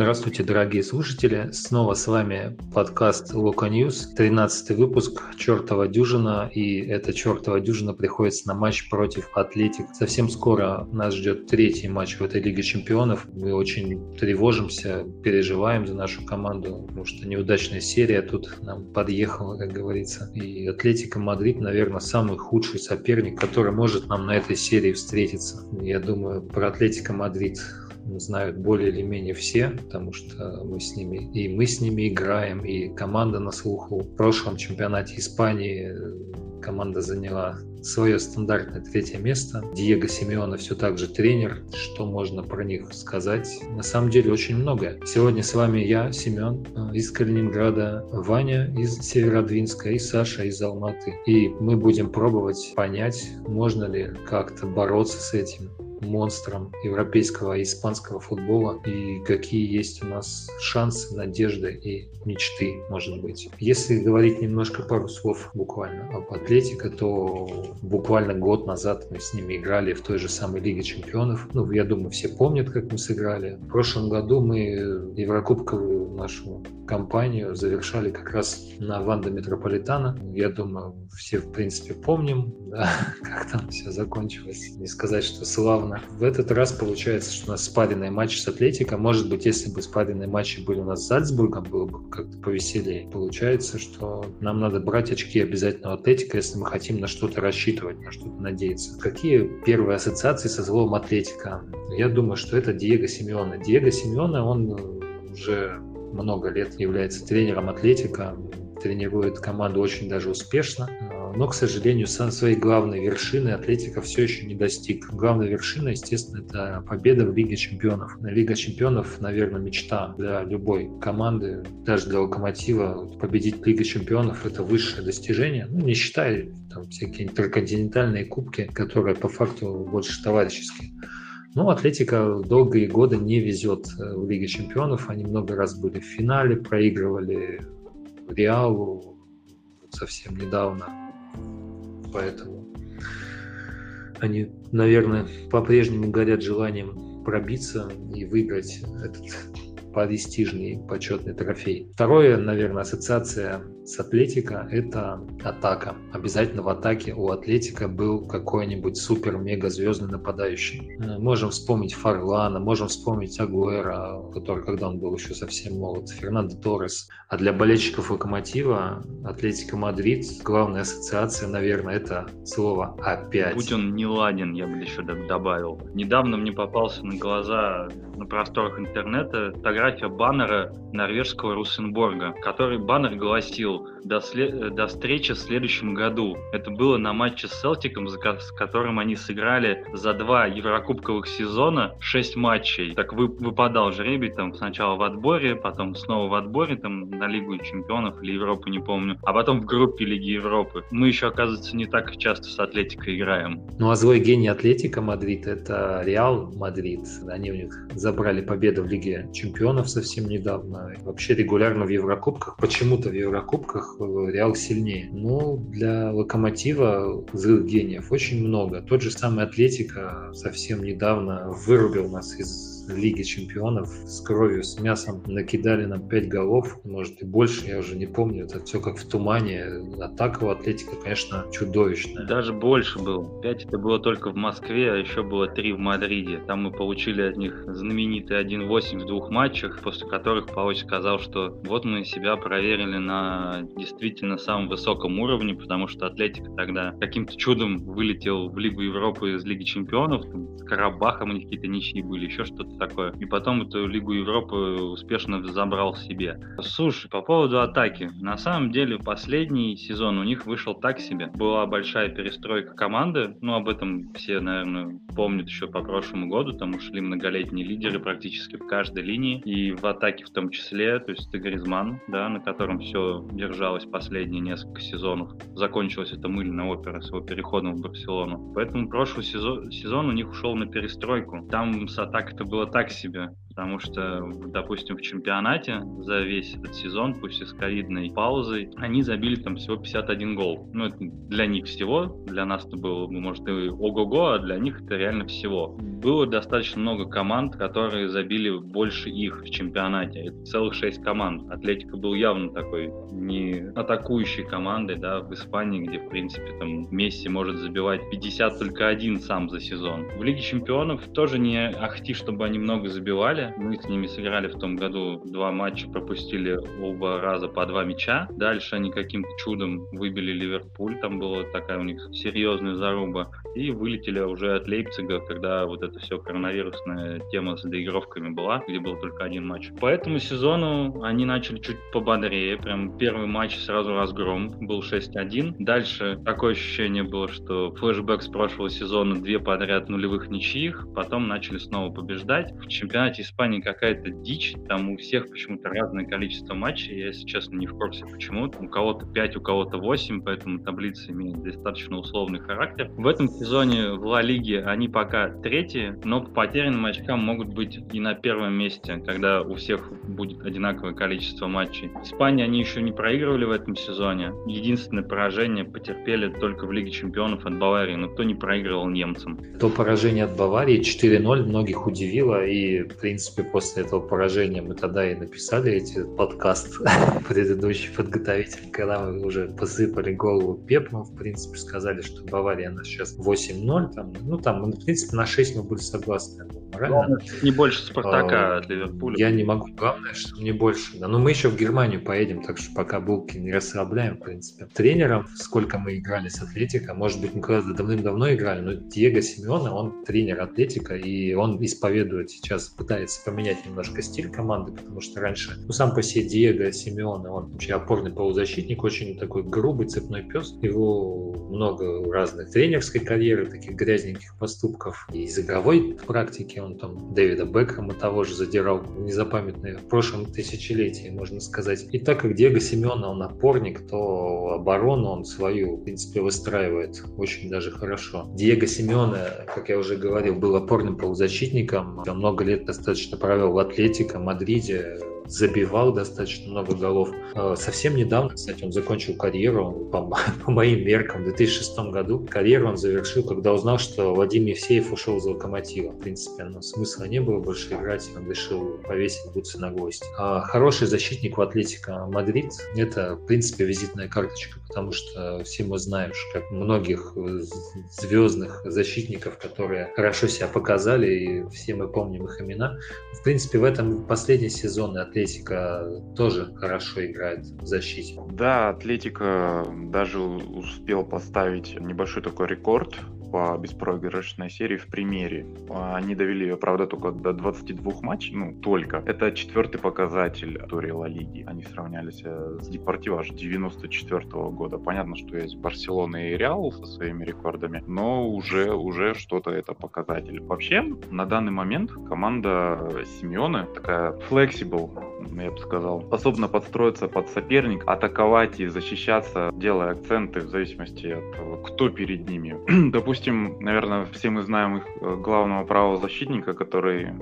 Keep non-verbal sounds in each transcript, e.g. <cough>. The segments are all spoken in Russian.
Здравствуйте, дорогие слушатели. Снова с вами подкаст Loko News, 13 выпуск «Чертова дюжина». И эта чертова дюжина приходится на матч против Атлетик. Совсем скоро нас ждет третий матч в этой Лиге Чемпионов. Мы очень тревожимся, переживаем за нашу команду, потому что неудачная серия тут нам подъехала, как говорится. И Атлетика Мадрид, наверное, самый худший соперник, который может нам на этой серии встретиться. Я думаю, про Атлетика Мадрид знают более или менее все, потому что мы с ними, и мы с ними играем, и команда на слуху. В прошлом чемпионате Испании э, команда заняла свое стандартное третье место. Диего Симеона все так же тренер. Что можно про них сказать? На самом деле очень многое. Сегодня с вами я, Семен, э, из Калининграда, Ваня из Северодвинска и Саша из Алматы. И мы будем пробовать понять, можно ли как-то бороться с этим монстром европейского и испанского футбола и какие есть у нас шансы, надежды и мечты, может быть. Если говорить немножко пару слов буквально об Атлетико, то буквально год назад мы с ними играли в той же самой Лиге Чемпионов. Ну, я думаю, все помнят, как мы сыграли. В прошлом году мы Еврокубковую нашу кампанию завершали как раз на Ванда Метрополитана. Я думаю, все, в принципе, помним, <laughs> да, как там все закончилось. Не сказать, что славно. В этот раз получается, что у нас спаренный матч с Атлетико. Может быть, если бы спаренные матчи были у нас с Зальцбургом, было бы как-то повеселее. Получается, что нам надо брать очки обязательно у Атлетика, если мы хотим на что-то рассчитывать, на что-то надеяться. Какие первые ассоциации со злом Атлетика? Я думаю, что это Диего Симеона. Диего Симеона, он уже много лет является тренером Атлетика, тренирует команду очень даже успешно, но, к сожалению, своей главной вершины Атлетика все еще не достиг. Главная вершина, естественно, это победа в Лиге Чемпионов. Лига Чемпионов, наверное, мечта для любой команды, даже для Локомотива. Победить Лигу Чемпионов – это высшее достижение, ну, не считая там всякие интерконтинентальные кубки, которые по факту больше товарищеские. Ну, Атлетика долгие годы не везет э, в Лиге Чемпионов. Они много раз были в финале, проигрывали Реалу совсем недавно. Поэтому они, наверное, по-прежнему горят желанием пробиться и выиграть этот престижный почетный трофей. Второе, наверное, ассоциация с Атлетика – это атака. Обязательно в атаке у Атлетика был какой-нибудь супер-мега-звездный нападающий. Э, можем вспомнить Фарлана, можем вспомнить Агуэра, который, когда он был еще совсем молод, Фернандо Торрес. А для болельщиков Локомотива Атлетика Мадрид, главная ассоциация, наверное, это слово «опять». Будь он не ладен, я бы еще добавил. Недавно мне попался на глаза на просторах интернета фотография баннера норвежского Русенборга, который баннер гласил до, след... до встречи в следующем году. Это было на матче с Селтиком, с которым они сыграли за два еврокубковых сезона 6 матчей. Так вы... выпадал жребий там сначала в отборе, потом снова в отборе там на Лигу чемпионов или Европу, не помню, а потом в группе Лиги Европы. Мы еще, оказывается, не так часто с Атлетикой играем. Ну а злой гений Атлетико Мадрид это Реал Мадрид. Они у них забрали победу в Лиге чемпионов совсем недавно. Вообще регулярно в Еврокубках. Почему-то в Еврокубках кубках Реал сильнее. Но для Локомотива злых гениев очень много. Тот же самый Атлетико совсем недавно вырубил нас из Лиги Чемпионов с кровью, с мясом накидали нам 5 голов, может и больше, я уже не помню, это все как в тумане. Атака у Атлетика, конечно, чудовищная. Даже больше было. 5 это было только в Москве, а еще было 3 в Мадриде. Там мы получили от них знаменитый 1-8 в двух матчах, после которых Павлович сказал, что вот мы себя проверили на действительно самом высоком уровне, потому что Атлетика тогда каким-то чудом вылетел в Лигу Европы из Лиги Чемпионов, там, с Карабахом у них какие-то ничьи были, еще что-то такое. И потом эту Лигу Европы успешно забрал себе. Слушай, по поводу атаки. На самом деле, последний сезон у них вышел так себе. Была большая перестройка команды. Ну, об этом все, наверное, помнят еще по прошлому году. Там ушли многолетние лидеры практически в каждой линии. И в атаке в том числе. То есть это Гризман, да, на котором все держалось последние несколько сезонов. Закончилась эта мыльная опера с его переходом в Барселону. Поэтому прошлый сезон, сезон у них ушел на перестройку. Там с атакой это было так себе. Потому что, допустим, в чемпионате за весь этот сезон, пусть и с ковидной паузой, они забили там всего 51 гол. Ну, это для них всего, для нас это было, может, и ого-го, а для них это реально всего. Было достаточно много команд, которые забили больше их в чемпионате. Это целых 6 команд. Атлетика был явно такой не атакующей командой, да, в Испании, где, в принципе, там Месси может забивать 50 только один сам за сезон. В Лиге Чемпионов тоже не ахти, чтобы они много забивали. Мы с ними сыграли в том году два матча, пропустили оба раза по два мяча. Дальше они каким-то чудом выбили Ливерпуль, там была такая у них серьезная заруба. И вылетели уже от Лейпцига, когда вот эта все коронавирусная тема с доигровками была, где был только один матч. По этому сезону они начали чуть пободрее. Прям первый матч сразу разгром, был 6-1. Дальше такое ощущение было, что флешбэк с прошлого сезона две подряд нулевых ничьих, потом начали снова побеждать. В чемпионате Испании какая-то дичь, там у всех почему-то разное количество матчей, я, честно, не в курсе почему. У кого-то 5, у кого-то 8, поэтому таблица имеет достаточно условный характер. В этом сезоне в Ла Лиге они пока третьи, но по потерянным очкам могут быть и на первом месте, когда у всех будет одинаковое количество матчей. В Испании они еще не проигрывали в этом сезоне. Единственное поражение потерпели только в Лиге чемпионов от Баварии, но кто не проигрывал немцам. То поражение от Баварии 4-0 многих удивило, и, в принципе, после этого поражения мы тогда и написали эти подкаст <laughs> предыдущий подготовительный, когда мы уже посыпали голову пеплом, в принципе, сказали, что Бавария, она сейчас 8-0, там, ну, там, в принципе, на 6 мы были согласны морально. Не больше Спартака а, от Ливерпуля. Я не могу, главное, что не больше. Да. Но мы еще в Германию поедем, так что пока булки не расслабляем, в принципе. Тренером, сколько мы играли с Атлетика, может быть, мы когда-то давным-давно играли, но Диего Симеона, он тренер Атлетика, и он исповедует сейчас, пытается поменять немножко стиль команды, потому что раньше, ну, сам по себе Диего Симеона, он вообще опорный полузащитник, очень такой грубый цепной пес. Его много разных тренерской карьеры, таких грязненьких поступков и из игровой практики он там Дэвида Бекхэма того же задирал незапамятные в прошлом тысячелетии, можно сказать. И так как Диего Семена, он опорник, то оборону он свою, в принципе, выстраивает очень даже хорошо. Диего Симеоне, как я уже говорил, был опорным полузащитником, много лет достаточно провел в Атлетико, Мадриде, забивал достаточно много голов. А, совсем недавно, кстати, он закончил карьеру, по, <laughs> по моим меркам, в 2006 году. Карьеру он завершил, когда узнал, что Вадим Евсеев ушел из Локомотива. В принципе, ну, смысла не было больше играть, он решил повесить бутсы на гвоздь. А хороший защитник в Атлетико Мадрид – это, в принципе, визитная карточка, потому что все мы знаем, как многих звездных защитников, которые хорошо себя показали, и все мы помним их имена. В принципе, в этом последний сезон Атлетико Атлетика тоже хорошо играет в защите. Да, Атлетика даже успел поставить небольшой такой рекорд по беспроигрышной серии в примере. Они довели ее, правда, только до 22 матчей, ну, только. Это четвертый показатель истории Ла Лиги. Они сравнялись э, с Депортиво аж 94 -го года. Понятно, что есть Барселона и Реал со своими рекордами, но уже, уже что-то это показатель. Вообще, на данный момент команда Симеона такая flexible, я бы сказал, способна подстроиться под соперник, атаковать и защищаться, делая акценты в зависимости от кто перед ними. <clears throat> Допустим, допустим, наверное, все мы знаем их э, главного правозащитника, который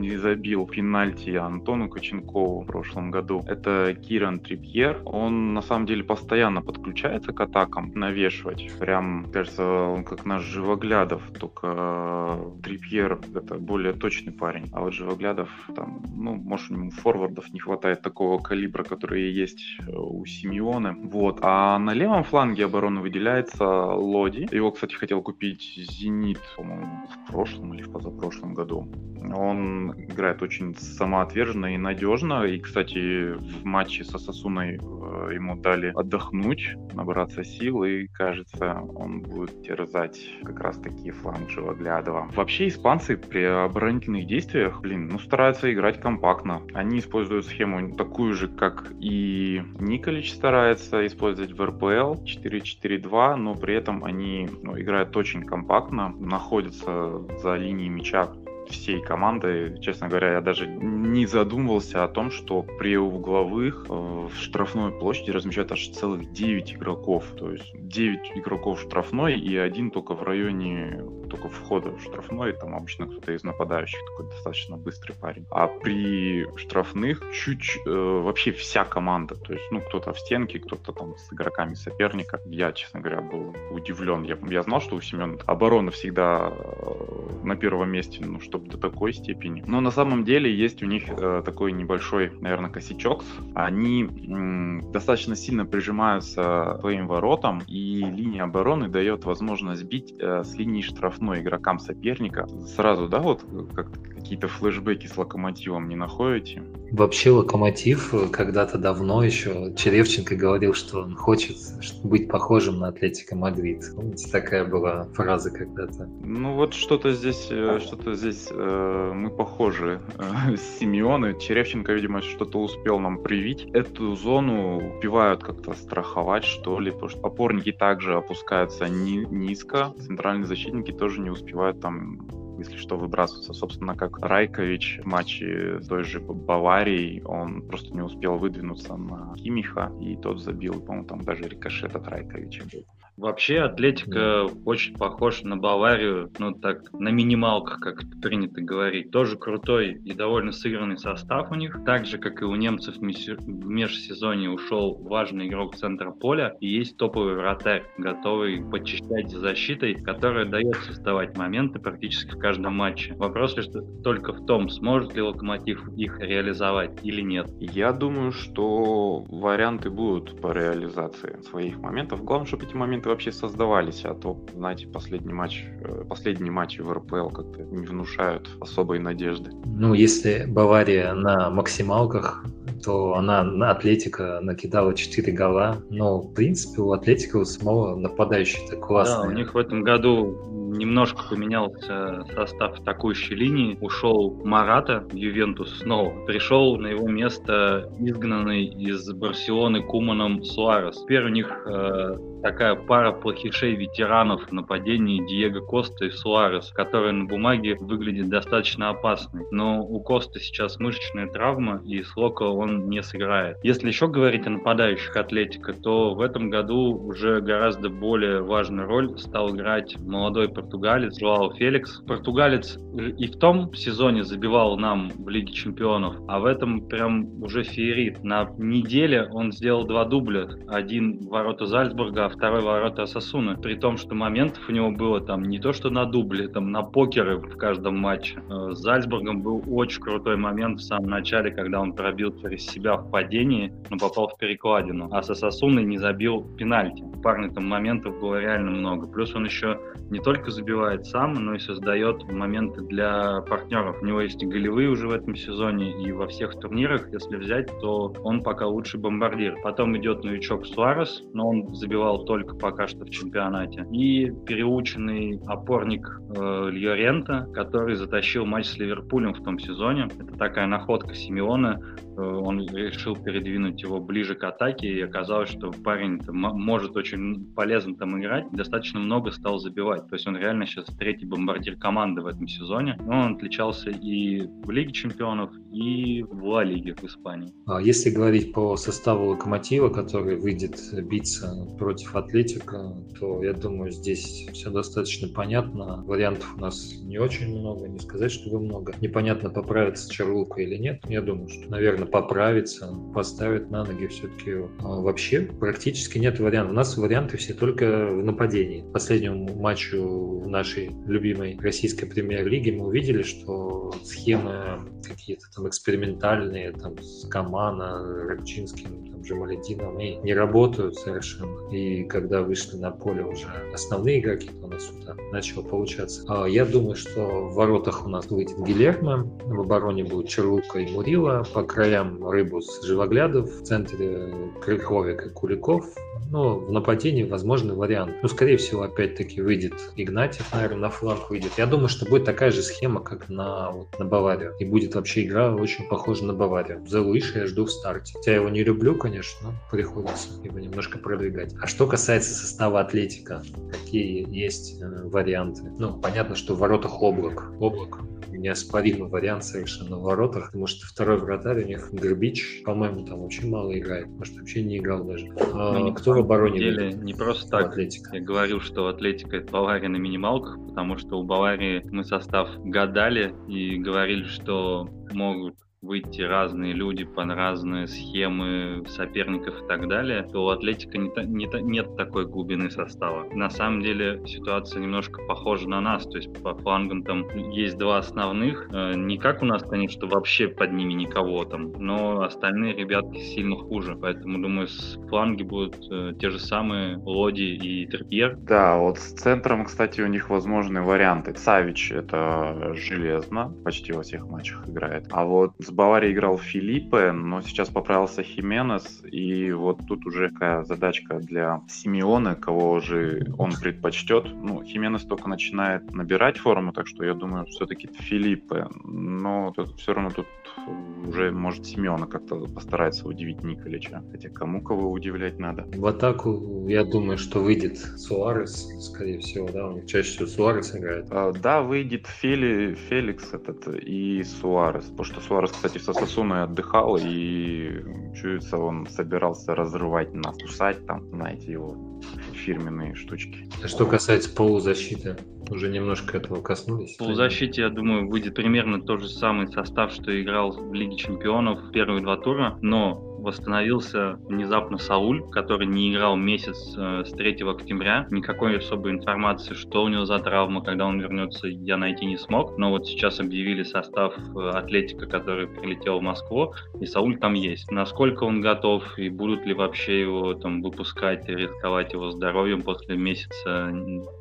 не забил пенальти Антону Коченкову в прошлом году. Это Киран Трипьер. Он на самом деле постоянно подключается к атакам, навешивать. Прям, кажется, он как наш Живоглядов, только э, Трипьер это более точный парень. А вот Живоглядов там, ну, может, у него форвардов не хватает такого калибра, который есть э, у Симеона. Вот. А на левом фланге обороны выделяется Лоди. Его, кстати, хотел купить Зенит, по-моему, в прошлом или в позапрошлом году. Он играет очень самоотверженно и надежно. И, кстати, в матче со Сосуной э, ему дали отдохнуть, набраться сил, и, кажется, он будет терзать как раз таки фланг Живоглядова. Вообще, испанцы при оборонительных действиях, блин, ну, стараются играть компактно. Они используют схему такую же, как и Николич старается использовать в РПЛ 4-4-2, но при этом они ну, играют очень компактно, находятся за линией мяча всей команды. Честно говоря, я даже не задумывался о том, что при угловых э, в штрафной площади размещают аж целых 9 игроков. То есть 9 игроков в штрафной и один только в районе только входа в штрафной, там обычно кто-то из нападающих такой достаточно быстрый парень. А при штрафных чуть э, вообще вся команда, то есть, ну, кто-то в стенке, кто-то там с игроками соперника. Я, честно говоря, был удивлен. Я, я знал, что у Семена оборона всегда э, на первом месте, ну, чтобы до такой степени. Но на самом деле есть у них э, такой небольшой, наверное, косячок. Они м, достаточно сильно прижимаются своим воротам, и линия обороны дает возможность бить э, с линии штрафной игрокам соперника. Сразу, да, вот как какие-то флешбеки с локомотивом не находите? Вообще Локомотив когда-то давно еще Черевченко говорил, что он хочет быть похожим на Атлетико Мадрид. Помните, такая была фраза когда-то. Ну вот что-то здесь, э, что-то здесь э, мы похожи э, <laughs> с Симеоной. Черевченко, видимо, что-то успел нам привить. Эту зону успевают как-то страховать, что ли, потому что опорники также опускаются ни, низко, центральные защитники тоже не успевают там если что, выбрасываться. Собственно, как Райкович в матче той же Баварией, он просто не успел выдвинуться на Кимиха, и тот забил, по-моему, там даже рикошет от Райковича был. Вообще Атлетика очень похож на Баварию, ну так, на минималках, как принято говорить. Тоже крутой и довольно сыгранный состав у них. Так же, как и у немцев в межсезонье ушел важный игрок центра поля, и есть топовый вратарь, готовый подчищать за защитой, которая дает создавать моменты практически в каждом матче. Вопрос лишь только в том, сможет ли Локомотив их реализовать или нет. Я думаю, что варианты будут по реализации своих моментов. Главное, чтобы эти моменты вообще создавались, а то, знаете, последний матч, э, последние матчи в РПЛ как-то не внушают особой надежды. Ну, если Бавария на максималках, то она на Атлетика накидала 4 гола. Но, в принципе, у Атлетика у самого нападающий-то классный. Да, у них в этом году немножко поменялся состав атакующей линии. Ушел Марата в Ювентус снова. Пришел на его место изгнанный из Барселоны Куманом Суарес. Теперь у них э, такая пара плохишей ветеранов в нападении Диего Коста и Суарес, которая на бумаге выглядит достаточно опасной. Но у Коста сейчас мышечная травма, и с Локо он не сыграет. Если еще говорить о нападающих Атлетика, то в этом году уже гораздо более важную роль стал играть молодой португалец Жуао Феликс. Португалец и в том сезоне забивал нам в Лиге Чемпионов, а в этом прям уже феерит. На неделе он сделал два дубля. Один в ворота Зальцбурга, второй ворота Сосуна. При том, что моментов у него было там не то, что на дубле, там на покеры в каждом матче. Э, с Зальцбургом был очень крутой момент в самом начале, когда он пробил через себя в падении, но попал в перекладину. А со Сосуной не забил пенальти. Парни там моментов было реально много. Плюс он еще не только забивает сам, но и создает моменты для партнеров. У него есть и голевые уже в этом сезоне, и во всех турнирах, если взять, то он пока лучший бомбардир. Потом идет новичок Суарес, но он забивал только пока что в чемпионате. И переученный опорник э, Льорента, который затащил матч с Ливерпулем в том сезоне. Это такая находка Симеона. Он решил передвинуть его ближе к атаке, и оказалось, что парень может очень полезно там играть. Достаточно много стал забивать. То есть он реально сейчас третий бомбардир команды в этом сезоне. Он отличался и в Лиге чемпионов, и в Ла Лиге в Испании. А если говорить по составу Локомотива, который выйдет биться против Атлетика, то я думаю, здесь все достаточно понятно. Вариантов у нас не очень много, не сказать, что много. Непонятно, поправится Чарлука или нет. Я думаю, что, наверное, поправится, поставит на ноги все-таки а вообще практически нет вариантов. У нас варианты все только в нападении. Последнему матчу нашей любимой российской премьер-лиге мы увидели, что схемы какие-то там экспериментальные, там с Камана, Рыбчинским, там, Джамаледином, они не работают совершенно. И когда вышли на поле уже основные игроки, то у нас сюда начало получаться. А я думаю, что в воротах у нас выйдет Гилермо, в обороне будет Черлука и Мурила, по краям Рыбус Живоглядов, в центре Крыховик и Куликов, ну, в нападении возможный вариант. Ну, скорее всего, опять-таки выйдет Игнатьев, наверное, на фланг выйдет. Я думаю, что будет такая же схема, как на, вот, на Баварию. И будет вообще игра очень похожа на Баварию. За Луиша я жду в старте. Я его не люблю, конечно, но приходится его немножко продвигать. А что касается состава Атлетика, какие есть э, варианты? Ну, понятно, что в воротах облак. Облак неоспоримый вариант совершенно в воротах, потому что второй вратарь у них Грбич, по-моему, там очень мало играет, может, вообще не играл даже. А, Ну, кто в обороне? деле, не просто так. Атлетика? Я говорил, что Атлетика это Бавария на минималках, потому что у Баварии мы состав гадали и говорили, что могут выйти разные люди под разные схемы соперников и так далее, то у Атлетика не та- не та- нет такой глубины состава. На самом деле ситуация немножко похожа на нас, то есть по флангам там есть два основных, э, не как у нас, конечно, вообще под ними никого там, но остальные ребятки сильно хуже, поэтому, думаю, с фланги будут э, те же самые Лоди и Терпьер, Да, вот с центром, кстати, у них возможны варианты. Савич это железно, почти во всех матчах играет. А вот с Баварией играл Филиппе, но сейчас поправился Хименес, и вот тут уже такая задачка для Симеона, кого же он предпочтет. Ну, Хименес только начинает набирать форму, так что я думаю, все-таки Филиппе. Но все равно тут уже, может, Симеона как-то постарается удивить Николича. Хотя кому кого удивлять надо. В атаку, я думаю, что выйдет Суарес, скорее всего, да, у них чаще всего Суарес играет. А, Да, выйдет Фели, Феликс этот и Суарес. Потому что Суарес, кстати, со Сосуной отдыхал, и чуется, он собирался разрывать нас, кусать там, знаете, его фирменные штучки. А что касается полузащиты, уже немножко этого коснулись. В полузащите, я думаю, выйдет примерно тот же самый состав, что играл в Лиге Чемпионов первые два тура, но восстановился внезапно Сауль, который не играл месяц э, с 3 октября. Никакой особой информации, что у него за травма, когда он вернется, я найти не смог. Но вот сейчас объявили состав э, Атлетика, который прилетел в Москву, и Сауль там есть. Насколько он готов и будут ли вообще его там выпускать и рисковать его здоровьем после месяца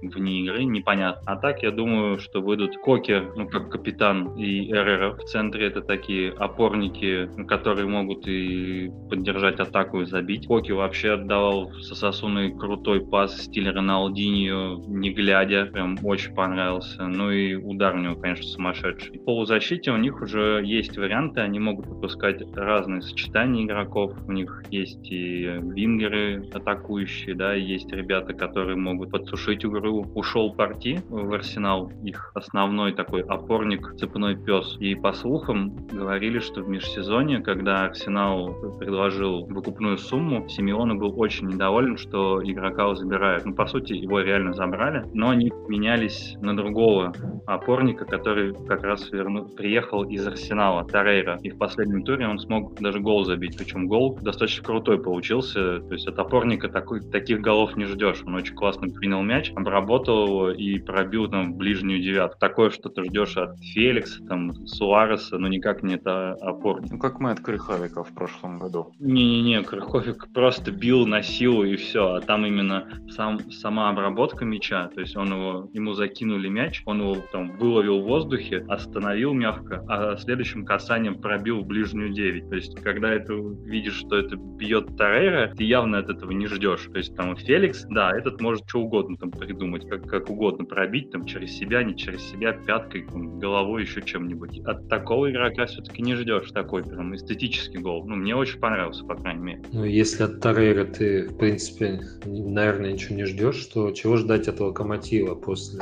вне игры, непонятно. А так, я думаю, что выйдут Кокер, ну, как капитан, и Эрера в центре. Это такие опорники, которые могут и поддержать атаку и забить. Коки вообще отдавал со Сосуной крутой пас в стиле Роналдиньо, не глядя. Прям очень понравился. Ну и удар у него, конечно, сумасшедший. В полузащите у них уже есть варианты. Они могут выпускать разные сочетания игроков. У них есть и вингеры атакующие, да, и есть ребята, которые могут подсушить игру. Ушел Парти в Арсенал, их основной такой опорник, цепной пес. И по слухам говорили, что в межсезонье, когда Арсенал предложил выкупную сумму, Симеона был очень недоволен, что игрока забирают. Ну, по сути, его реально забрали, но они менялись на другого опорника, который как раз верну... приехал из Арсенала, Тарейра. И в последнем туре он смог даже гол забить. Причем гол достаточно крутой получился. То есть от опорника такой, таких голов не ждешь. Он очень классно принял мяч, обработал его и пробил там в ближнюю девятку. Такое, что ты ждешь от Феликса, там, Суареса, но никак не это опорник. Ну, как мы от Крыховика в прошлом году. Не-не-не, Крыховик просто бил на силу и все, а там именно сам, сама обработка мяча, то есть он его, ему закинули мяч, он его там выловил в воздухе, остановил мягко, а следующим касанием пробил в ближнюю 9. То есть, когда это видишь, что это бьет Тарейра, ты явно от этого не ждешь. То есть, там Феликс, да, этот может что угодно там придумать, как, как угодно пробить, там, через себя, не через себя, пяткой, там, головой, еще чем-нибудь. От такого игрока все-таки не ждешь такой прям эстетический гол. Ну, мне очень понравился, по крайней мере. Ну, если от Тарейра ты, в принципе, наверное, ничего не ждешь, то чего ждать от Локомотива после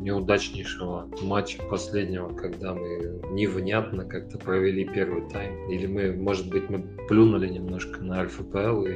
неудачнейшего матча последнего, когда мы невнятно как-то провели первый тайм? Или мы, может быть, мы плюнули немножко на РФПЛ и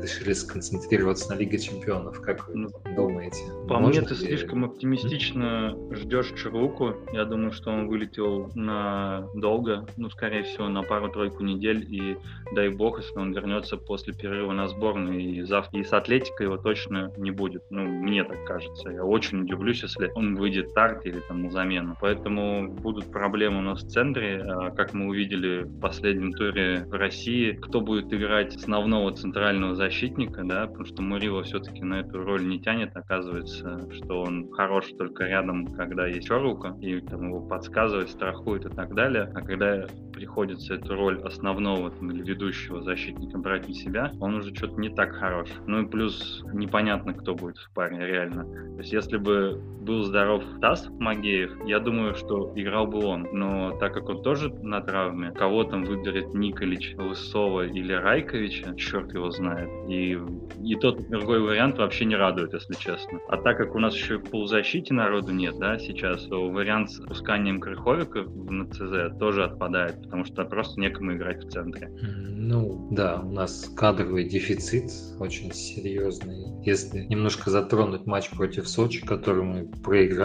решили сконцентрироваться на Лиге Чемпионов? Как вы Ну, думаете? По Можно мне, ты ли- слишком оптимистично ждешь Черлуку. Я думаю, что он вылетел на долго, ну, скорее всего, на пару-тройку недель. И дай бог, если он вернется после перерыва на сборную, и завтра и с Атлетикой его точно не будет. Ну, мне так кажется. Я очень удивлюсь, если он выйдет тарт или там на замену. Поэтому будут проблемы у нас в центре. А, Как мы увидели в последнем туре в России, кто будет играть основного центрального защитника, да, потому что Мурило все-таки на эту роль не тянет, оказывается, что он хорош только рядом, когда есть Чорлука, и там его подсказывает, страхует и так далее. А когда приходится эту роль основного там, или ведущего защитника брать на себя, он уже что-то не так хорош. Ну и плюс непонятно, кто будет в паре реально. То есть если бы был здоров Тас Магеев, я думаю, что играл бы он. Но так как он тоже на травме, кого там выберет Николич, Лысова или Райковича, черт его знает. И, и тот, и другой вариант вообще не радует, если честно. А так как у нас еще в полузащите народу нет, да, сейчас, то вариант с пусканием Крыховика на ЦЗ тоже отпадает, потому что просто некому играть в центре. Ну, да, у нас кадровый дефицит очень серьезный. Если немножко затронуть матч против Сочи, который мы проиграли,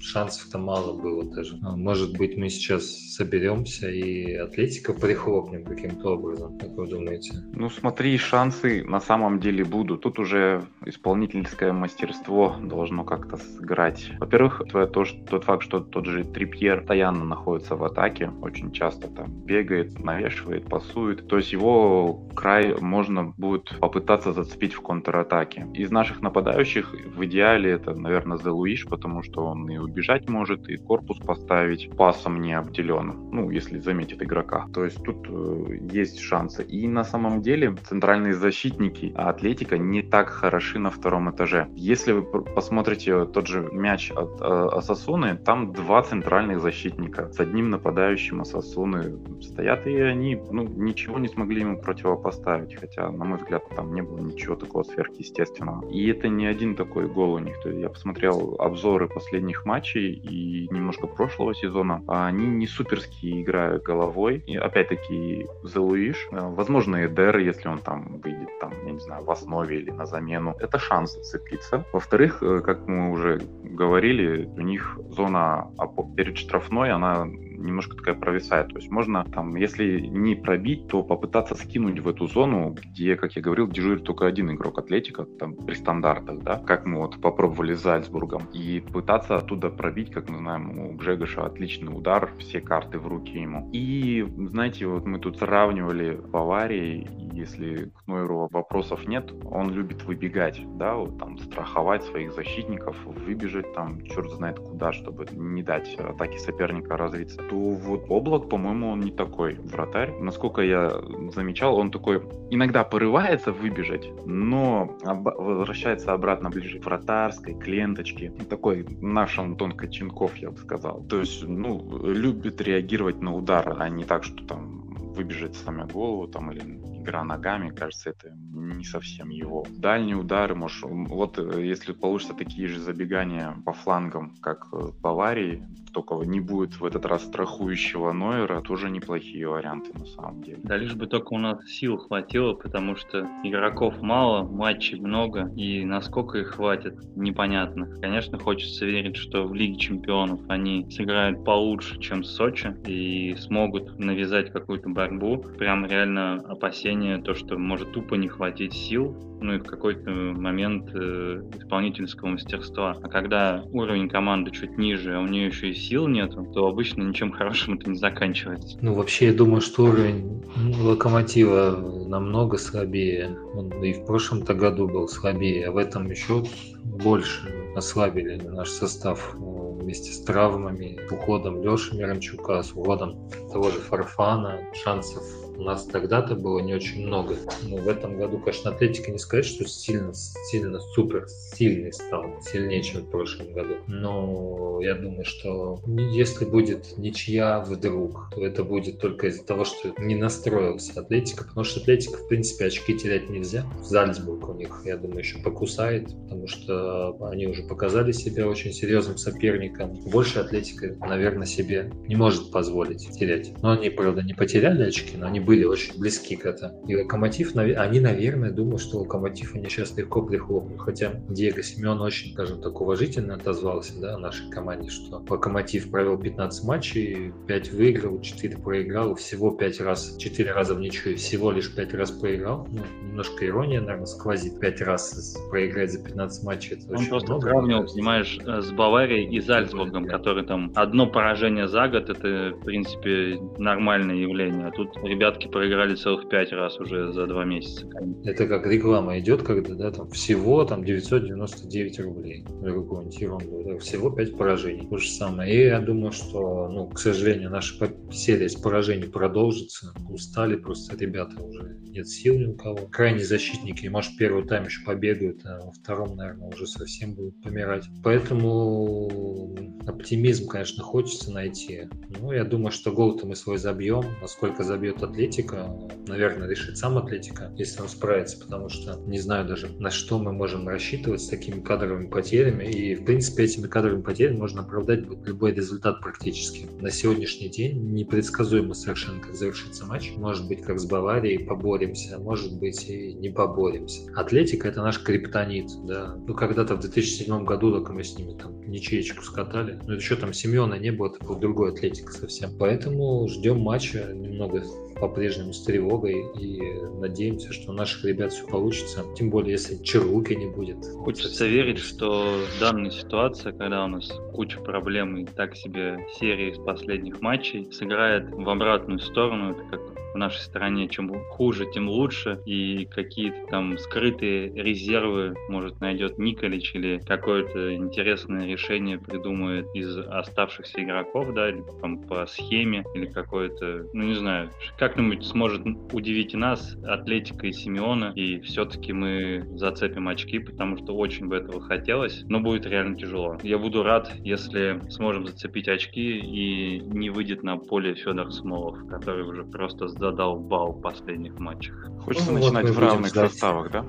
шансов-то мало было даже. А, может быть, мы сейчас соберемся и Атлетика прихлопнем каким-то образом, как вы думаете? Ну, смотри, шансы на самом деле будут. Тут уже исполнительское мастерство должно как-то сыграть. Во-первых, то, тот факт, что тот же Трипьер постоянно находится в атаке, очень часто там бегает, навешивает, пасует. То есть его край можно будет попытаться зацепить в контратаке. Из наших нападающих в идеале это, наверное, Зелуиш, потому что он и убежать может, и корпус поставить, пасом не обделен, ну, если заметит игрока. То есть тут э, есть шансы. И на самом деле центральные защитники Атлетика не так хороши на втором этаже. Если вы посмотрите тот же мяч от э, Асасуны, там два центральных защитника с одним нападающим Асасуны стоят, и они ну, ничего не смогли ему противопоставить, хотя, на мой взгляд, там не было ничего такого сверхъестественного. И это не один такой гол у них. То есть я посмотрел обзоры последних матчей и немножко прошлого сезона, они не суперские играют головой. И опять-таки Зелуиш, э, возможно, Эдер, если он там выйдет, там, я не знаю, в основе или на замену, это шанс зацепиться. Во-вторых, э, как мы уже говорили, у них зона перед штрафной, она немножко такая провисает. То есть можно там, если не пробить, то попытаться скинуть в эту зону, где, как я говорил, дежурит только один игрок Атлетика, там при стандартах, да, как мы вот попробовали с Зальцбургом, и пытаться оттуда пробить, как мы знаем, у Гжегоша отличный удар, все карты в руки ему. И, знаете, вот мы тут сравнивали Баварии, если к Нойру вопросов нет, он любит выбегать, да, вот там страховать своих защитников, выбежать там черт знает куда, чтобы не дать атаке соперника развиться то вот Облак, по-моему, он не такой вратарь. Насколько я замечал, он такой иногда порывается выбежать, но об- возвращается обратно ближе к вратарской, к ленточке. Такой наш Антон Коченков, я бы сказал. То есть, ну, любит реагировать на удар, а не так, что там выбежать сломя голову там или игра ногами, кажется, это не совсем его. Дальние удары, может, вот э, если получится такие же забегания по флангам, как в э, Баварии, только не будет в этот раз страхующего Нойера, тоже неплохие варианты на самом деле. Да лишь бы только у нас сил хватило, потому что игроков мало, матчей много, и насколько их хватит, непонятно. Конечно, хочется верить, что в Лиге Чемпионов они сыграют получше, чем Сочи, и смогут навязать какую-то борьбу. Прям реально опасение, то, что может тупо не хватить сил, ну и в какой-то момент э, исполнительского мастерства. А когда уровень команды чуть ниже, а у нее еще и сил нету, то обычно ничем хорошим это не заканчивается. Ну, вообще, я думаю, что уровень Локомотива намного слабее. Он и в прошлом-то году был слабее, а в этом еще больше ослабили наш состав э, вместе с травмами, уходом Леши Миранчука, с уходом того же Фарфана. Шансов нас тогда-то было не очень много. Но в этом году, конечно, Атлетика не сказать, что сильно, сильно супер сильный стал, сильнее, чем в прошлом году. Но я думаю, что если будет ничья вдруг, то это будет только из-за того, что не настроился Атлетика, потому что Атлетика, в принципе, очки терять нельзя. Зальцбург у них, я думаю, еще покусает, потому что они уже показали себя очень серьезным соперником. Больше Атлетика, наверное, себе не может позволить терять. Но они, правда, не потеряли очки, но они были очень близки к этому. И Локомотив, они, наверное, думают, что Локомотив они сейчас легко прихлопнут. Хотя Диего Семен очень, скажем так, уважительно отозвался да, о нашей команде, что Локомотив провел 15 матчей, 5 выиграл, 4 проиграл, всего 5 раз, 4 раза в ничью, всего лишь 5 раз проиграл. Ну, немножко ирония, наверное, сквозит. 5 раз проиграть за 15 матчей, это Он очень просто много. сравнивал, понимаешь, э, с Баварией и Зальцбургом, который там одно поражение за год, это, в принципе, нормальное явление. А тут ребята девятки проиграли целых пять раз уже за два месяца. Это как реклама идет, когда да, там всего там 999 рублей за какую-нибудь ерунду. Всего 5 поражений. То же самое. И я думаю, что, ну, к сожалению, наша серия с поражений продолжится. Устали просто ребята уже. Нет сил ни у кого. Крайние защитники, может, первый тайм еще побегают, а во втором, наверное, уже совсем будут помирать. Поэтому оптимизм, конечно, хочется найти. Ну, я думаю, что гол-то мы свой забьем. Насколько забьет Атлетика, наверное, решит сам Атлетика, если он справится, потому что не знаю даже, на что мы можем рассчитывать с такими кадровыми потерями. И, в принципе, этими кадровыми потерями можно оправдать любой результат практически. На сегодняшний день непредсказуемо совершенно, как завершится матч. Может быть, как с Баварией поборемся, может быть, и не поборемся. Атлетика — это наш криптонит, да. Ну, когда-то в 2007 году только мы с ними там ничеечку скатали. Ну, что там, Семена не было, это был другой Атлетика совсем. Поэтому ждем матча немного по-прежнему с тревогой и надеемся, что у наших ребят все получится. Тем более, если Черлуки не будет. Хочется верить, что данная ситуация, когда у нас куча проблем и так себе серии из последних матчей, сыграет в обратную сторону. Это как в нашей стране. Чем хуже, тем лучше. И какие-то там скрытые резервы, может, найдет Николич или какое-то интересное решение придумает из оставшихся игроков, да, или там по схеме, или какое-то, ну не знаю, как-нибудь сможет удивить нас, Атлетика и Симеона, и все-таки мы зацепим очки, потому что очень бы этого хотелось, но будет реально тяжело. Я буду рад, если сможем зацепить очки и не выйдет на поле Федор Смолов, который уже просто задолбал в последних матчах. Хочется ну, начинать вот в равных ждать. составах, да?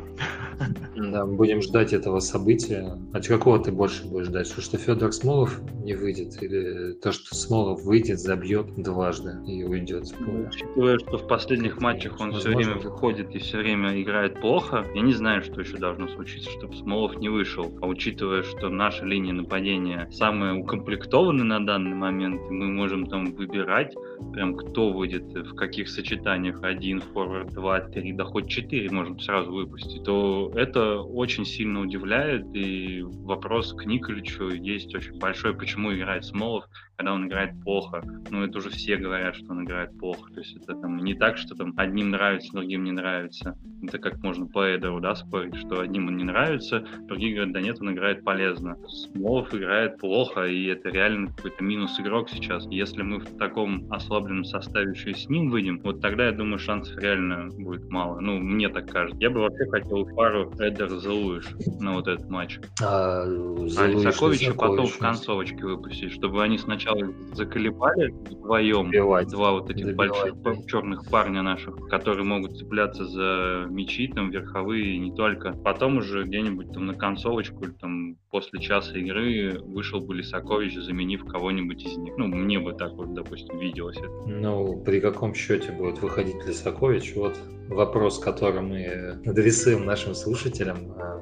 Да, будем ждать этого события. А какого ты больше будешь ждать? Что, что Федор Смолов не выйдет? Или то, что Смолов выйдет, забьет дважды и уйдет поля? Учитывая, что в последних матчах он Возможно. все время выходит и все время играет плохо, я не знаю, что еще должно случиться, чтобы Смолов не вышел. А учитывая, что наша линия нападения самая укомплектованная на данный момент, мы можем там выбирать, прям кто выйдет, в каких сочетаниях, один форвард, два, три, да хоть четыре можем сразу выпустить, то это очень сильно удивляет, и вопрос к Николичу есть очень большой, почему играет Смолов, когда он играет плохо. Ну, это уже все говорят, что он играет плохо. То есть это там не так, что там одним нравится, другим не нравится. Это как можно по Эдеру, да, спорить, что одним он не нравится, другие говорят, да нет, он играет полезно. Смолов играет плохо, и это реально какой-то минус игрок сейчас. Если мы в таком ослабленном составе еще и с ним выйдем, вот тогда, я думаю, шансов реально будет мало. Ну, мне так кажется. Я бы вообще хотел пару Эдер Залуиш на вот этот матч. А, а Лисаковича потом в концовочке выпустить, чтобы они сначала заколебали вдвоем, Добивать. два вот этих Добивать. больших черных парня наших, которые могут цепляться за мячи, там, верховые, и не только. Потом уже где-нибудь там на концовочку или там после часа игры вышел бы Лисакович, заменив кого-нибудь из них. Ну, мне бы так вот, допустим, виделось это. Ну, при каком счете будет выходить Лисакович? Вот вопрос, который мы адресуем нашим слушателям а,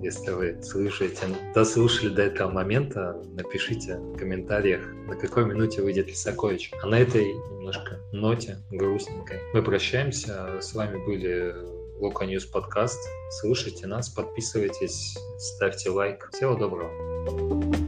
если вы слушаете, дослушали до этого момента, напишите в комментариях, на какой минуте выйдет Лисакович. А на этой немножко ноте грустненькой мы прощаемся. С вами были Loko News подкаст. Слушайте нас, подписывайтесь, ставьте лайк. Всего доброго.